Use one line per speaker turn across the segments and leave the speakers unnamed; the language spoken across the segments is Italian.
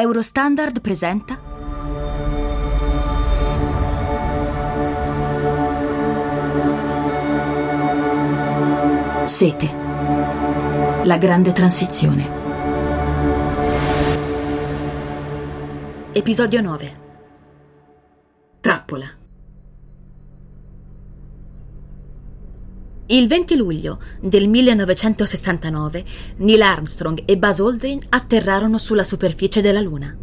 Eurostandard presenta Sete. La grande transizione. Episodio 9. Trappola. Il 20 luglio del 1969 Neil Armstrong e Buzz Aldrin atterrarono sulla superficie della Luna.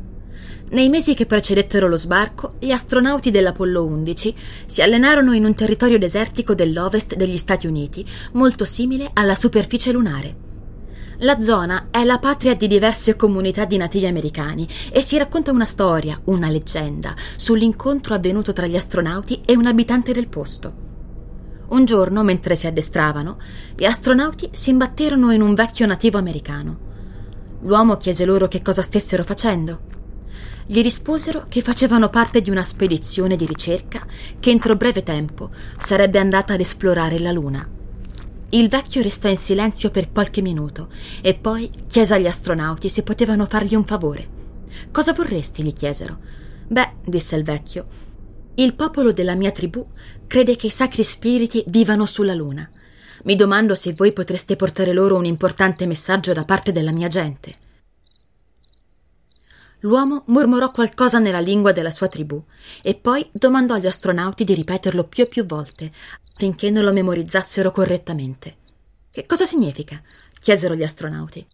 Nei mesi che precedettero lo sbarco, gli astronauti dell'Apollo 11 si allenarono in un territorio desertico dell'ovest degli Stati Uniti, molto simile alla superficie lunare. La zona è la patria di diverse comunità di nativi americani e si racconta una storia, una leggenda, sull'incontro avvenuto tra gli astronauti e un abitante del posto. Un giorno, mentre si addestravano, gli astronauti si imbatterono in un vecchio nativo americano. L'uomo chiese loro che cosa stessero facendo. Gli risposero che facevano parte di una spedizione di ricerca che entro breve tempo sarebbe andata ad esplorare la Luna. Il vecchio restò in silenzio per qualche minuto e poi chiese agli astronauti se potevano fargli un favore. Cosa vorresti? gli chiesero. Beh, disse il vecchio, il popolo della mia tribù crede che i sacri spiriti vivano sulla luna. Mi domando se voi potreste portare loro un importante messaggio da parte della mia gente. L'uomo mormorò qualcosa nella lingua della sua tribù e poi domandò agli astronauti di ripeterlo più e più volte finché non lo memorizzassero correttamente. Che cosa significa? chiesero gli astronauti.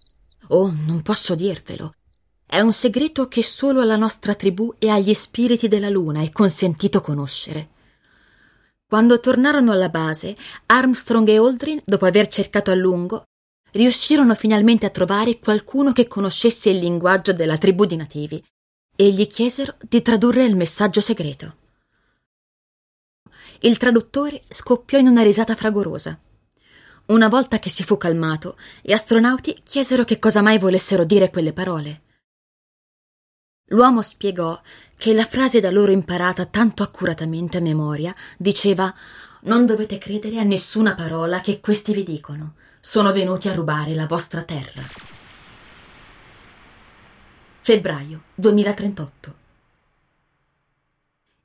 Oh, non posso dirvelo. È un segreto che solo alla nostra tribù e agli spiriti della luna è consentito conoscere. Quando tornarono alla base, Armstrong e Aldrin, dopo aver cercato a lungo, riuscirono finalmente a trovare qualcuno che conoscesse il linguaggio della tribù di nativi e gli chiesero di tradurre il messaggio segreto. Il traduttore scoppiò in una risata fragorosa. Una volta che si fu calmato, gli astronauti chiesero che cosa mai volessero dire quelle parole. L'uomo spiegò che la frase da loro imparata tanto accuratamente a memoria diceva Non dovete credere a nessuna parola che questi vi dicono. Sono venuti a rubare la vostra terra. Febbraio 2038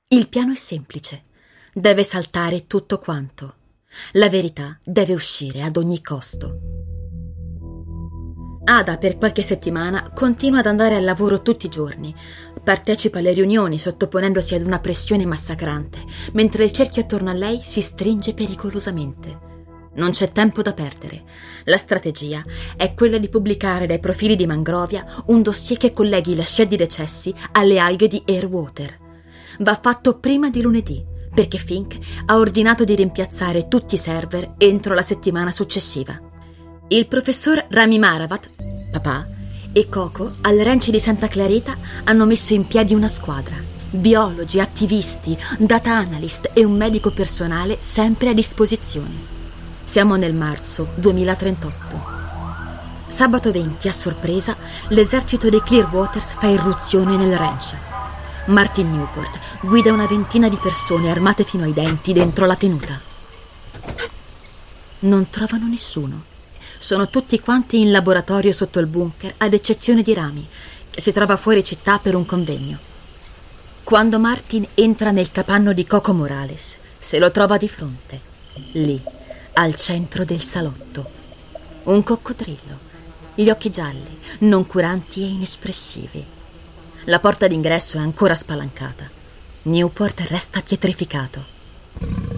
Il piano è semplice. Deve saltare tutto quanto. La verità deve uscire ad ogni costo. Ada per qualche settimana continua ad andare al lavoro tutti i giorni. Partecipa alle riunioni sottoponendosi ad una pressione massacrante, mentre il cerchio attorno a lei si stringe pericolosamente. Non c'è tempo da perdere. La strategia è quella di pubblicare dai profili di Mangrovia un dossier che colleghi la scia di decessi alle alghe di Airwater. Va fatto prima di lunedì, perché Fink ha ordinato di rimpiazzare tutti i server entro la settimana successiva. Il professor Rami Maravat, papà, e Coco al ranch di Santa Clarita hanno messo in piedi una squadra. Biologi, attivisti, data analyst e un medico personale sempre a disposizione. Siamo nel marzo 2038. Sabato 20, a sorpresa, l'esercito dei Clearwaters fa irruzione nel ranch. Martin Newport guida una ventina di persone armate fino ai denti dentro la tenuta. Non trovano nessuno. Sono tutti quanti in laboratorio sotto il bunker, ad eccezione di Rami, che si trova fuori città per un convegno. Quando Martin entra nel capanno di Coco Morales, se lo trova di fronte, lì, al centro del salotto. Un coccodrillo, gli occhi gialli, noncuranti e inespressivi. La porta d'ingresso è ancora spalancata. Newport resta pietrificato.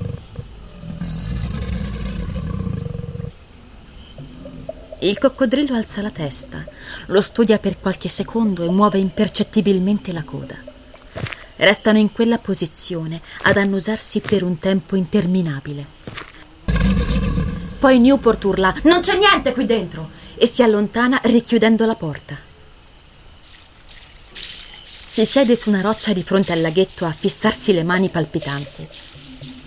Il coccodrillo alza la testa, lo studia per qualche secondo e muove impercettibilmente la coda. Restano in quella posizione ad annusarsi per un tempo interminabile. Poi Newport urla: Non c'è niente qui dentro! e si allontana richiudendo la porta. Si siede su una roccia di fronte al laghetto a fissarsi le mani palpitanti.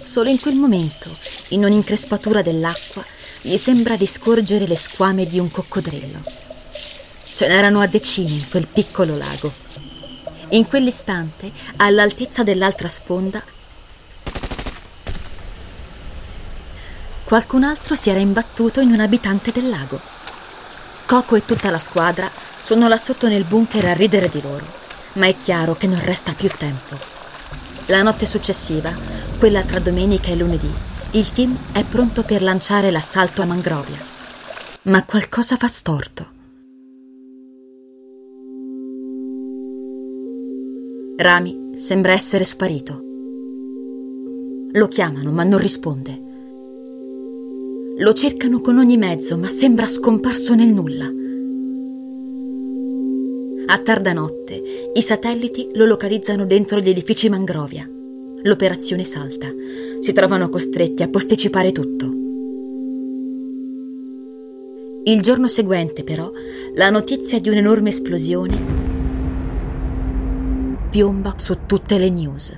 Solo in quel momento, in un'increspatura dell'acqua, gli sembra di scorgere le squame di un coccodrillo. Ce n'erano a decine in quel piccolo lago. In quell'istante, all'altezza dell'altra sponda, qualcun altro si era imbattuto in un abitante del lago. Coco e tutta la squadra Sono là sotto nel bunker a ridere di loro, ma è chiaro che non resta più tempo. La notte successiva, quella tra domenica e lunedì, il team è pronto per lanciare l'assalto a Mangrovia. Ma qualcosa va storto. Rami sembra essere sparito. Lo chiamano ma non risponde. Lo cercano con ogni mezzo ma sembra scomparso nel nulla. A tarda notte i satelliti lo localizzano dentro gli edifici Mangrovia. L'operazione salta. Si trovano costretti a posticipare tutto. Il giorno seguente, però, la notizia di un'enorme esplosione piomba su tutte le news.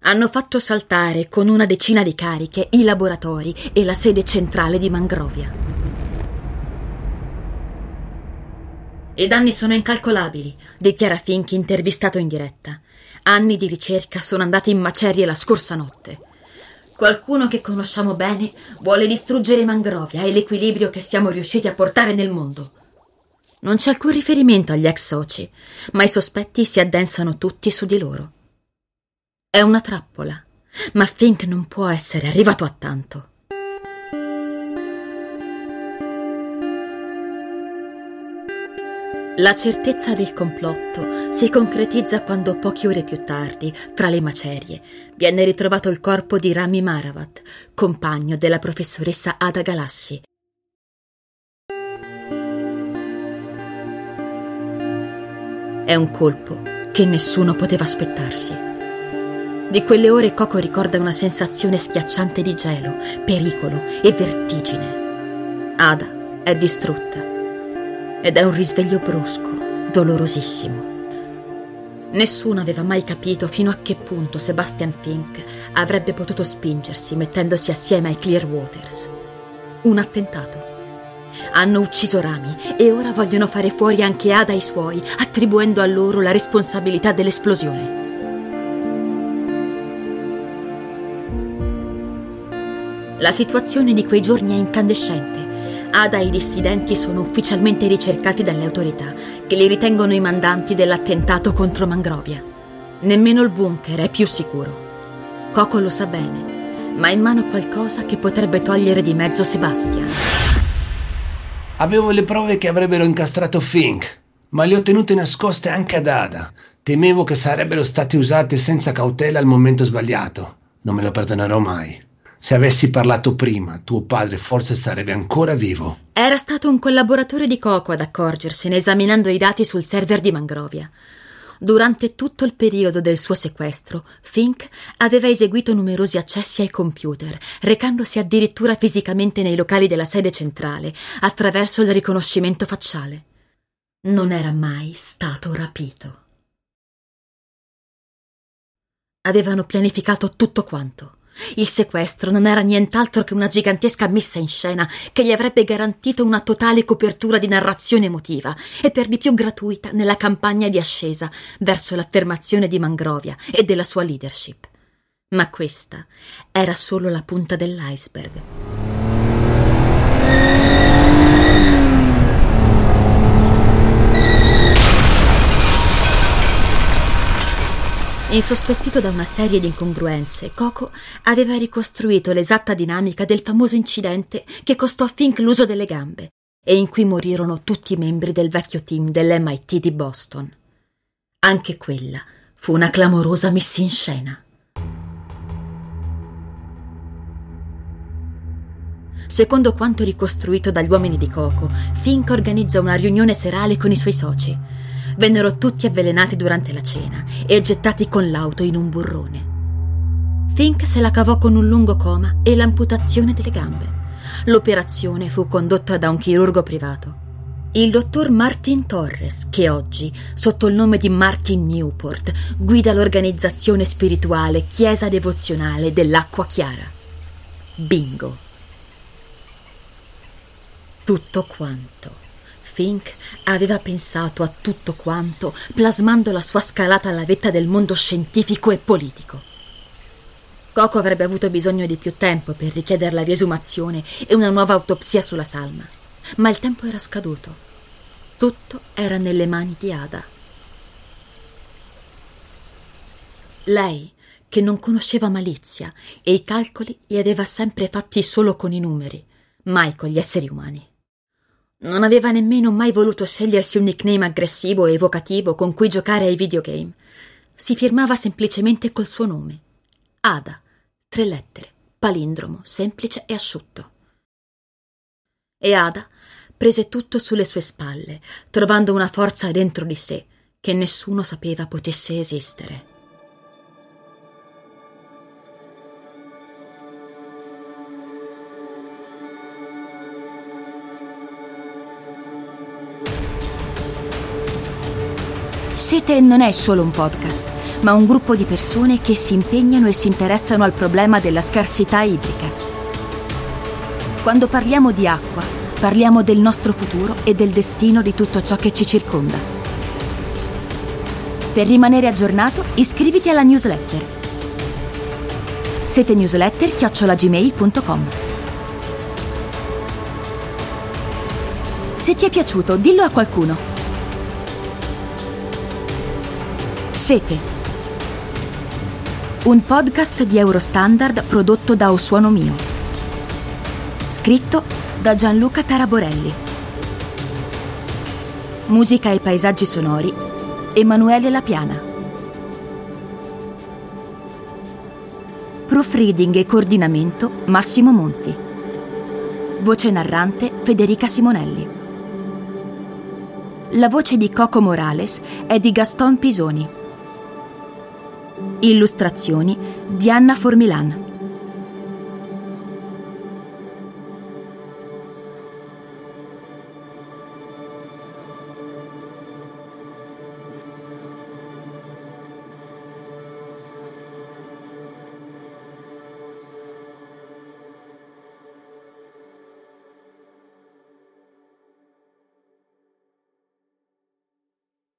Hanno fatto saltare con una decina di cariche i laboratori e la sede centrale di Mangrovia. I danni sono incalcolabili, dichiara Fink intervistato in diretta. Anni di ricerca sono andati in macerie la scorsa notte. Qualcuno che conosciamo bene vuole distruggere Mangrovia e l'equilibrio che siamo riusciti a portare nel mondo. Non c'è alcun riferimento agli ex soci, ma i sospetti si addensano tutti su di loro. È una trappola, ma Fink non può essere arrivato a tanto. La certezza del complotto si concretizza quando poche ore più tardi, tra le macerie, viene ritrovato il corpo di Rami Maravat, compagno della professoressa Ada Galassi, È un colpo che nessuno poteva aspettarsi. Di quelle ore Coco ricorda una sensazione schiacciante di gelo, pericolo e vertigine. Ada è distrutta ed è un risveglio brusco, dolorosissimo. Nessuno aveva mai capito fino a che punto Sebastian Fink avrebbe potuto spingersi mettendosi assieme ai Clearwaters. Un attentato hanno ucciso Rami e ora vogliono fare fuori anche Ada e i suoi, attribuendo a loro la responsabilità dell'esplosione. La situazione di quei giorni è incandescente. Ada e i dissidenti sono ufficialmente ricercati dalle autorità, che li ritengono i mandanti dell'attentato contro Mangrovia. Nemmeno il bunker è più sicuro. Coco lo sa bene, ma ha in mano qualcosa che potrebbe togliere di mezzo Sebastian.
Avevo le prove che avrebbero incastrato Fink, ma le ho tenute nascoste anche ad Ada. Temevo che sarebbero state usate senza cautela al momento sbagliato. Non me lo perdonerò mai. Se avessi parlato prima, tuo padre forse sarebbe ancora vivo.
Era stato un collaboratore di Coco ad accorgersene esaminando i dati sul server di Mangrovia. Durante tutto il periodo del suo sequestro, Fink aveva eseguito numerosi accessi ai computer, recandosi addirittura fisicamente nei locali della sede centrale, attraverso il riconoscimento facciale. Non era mai stato rapito. Avevano pianificato tutto quanto. Il sequestro non era nient'altro che una gigantesca messa in scena che gli avrebbe garantito una totale copertura di narrazione emotiva e per di più gratuita nella campagna di ascesa verso l'affermazione di Mangrovia e della sua leadership. Ma questa era solo la punta dell'iceberg. Insospettito da una serie di incongruenze, Coco aveva ricostruito l'esatta dinamica del famoso incidente che costò a Fink l'uso delle gambe e in cui morirono tutti i membri del vecchio team dell'MIT di Boston. Anche quella fu una clamorosa messa in scena. Secondo quanto ricostruito dagli uomini di Coco, Fink organizza una riunione serale con i suoi soci vennero tutti avvelenati durante la cena e gettati con l'auto in un burrone. Fink se la cavò con un lungo coma e l'amputazione delle gambe. L'operazione fu condotta da un chirurgo privato. Il dottor Martin Torres, che oggi, sotto il nome di Martin Newport, guida l'organizzazione spirituale Chiesa Devozionale dell'Acqua Chiara. Bingo. Tutto quanto. Fink aveva pensato a tutto quanto, plasmando la sua scalata alla vetta del mondo scientifico e politico. Coco avrebbe avuto bisogno di più tempo per richiedere la riesumazione e una nuova autopsia sulla salma. ma il tempo era scaduto. Tutto era nelle mani di Ada. Lei, che non conosceva malizia e i calcoli li aveva sempre fatti solo con i numeri, mai con gli esseri umani. Non aveva nemmeno mai voluto scegliersi un nickname aggressivo e evocativo con cui giocare ai videogame. Si firmava semplicemente col suo nome. Ada, tre lettere, palindromo, semplice e asciutto. E Ada prese tutto sulle sue spalle, trovando una forza dentro di sé che nessuno sapeva potesse esistere. Sete non è solo un podcast, ma un gruppo di persone che si impegnano e si interessano al problema della scarsità idrica. Quando parliamo di acqua, parliamo del nostro futuro e del destino di tutto ciò che ci circonda. Per rimanere aggiornato, iscriviti alla newsletter. Sete newsletter chiocciolagmail.com Se ti è piaciuto, dillo a qualcuno. Sete. Un podcast di Eurostandard prodotto da Osuono Mio. Scritto da Gianluca Taraborelli. Musica e paesaggi sonori Emanuele Lapiana. Proofreading e coordinamento Massimo Monti. Voce narrante Federica Simonelli. La voce di Coco Morales è di Gaston Pisoni. Illustrazioni di Anna Formilan.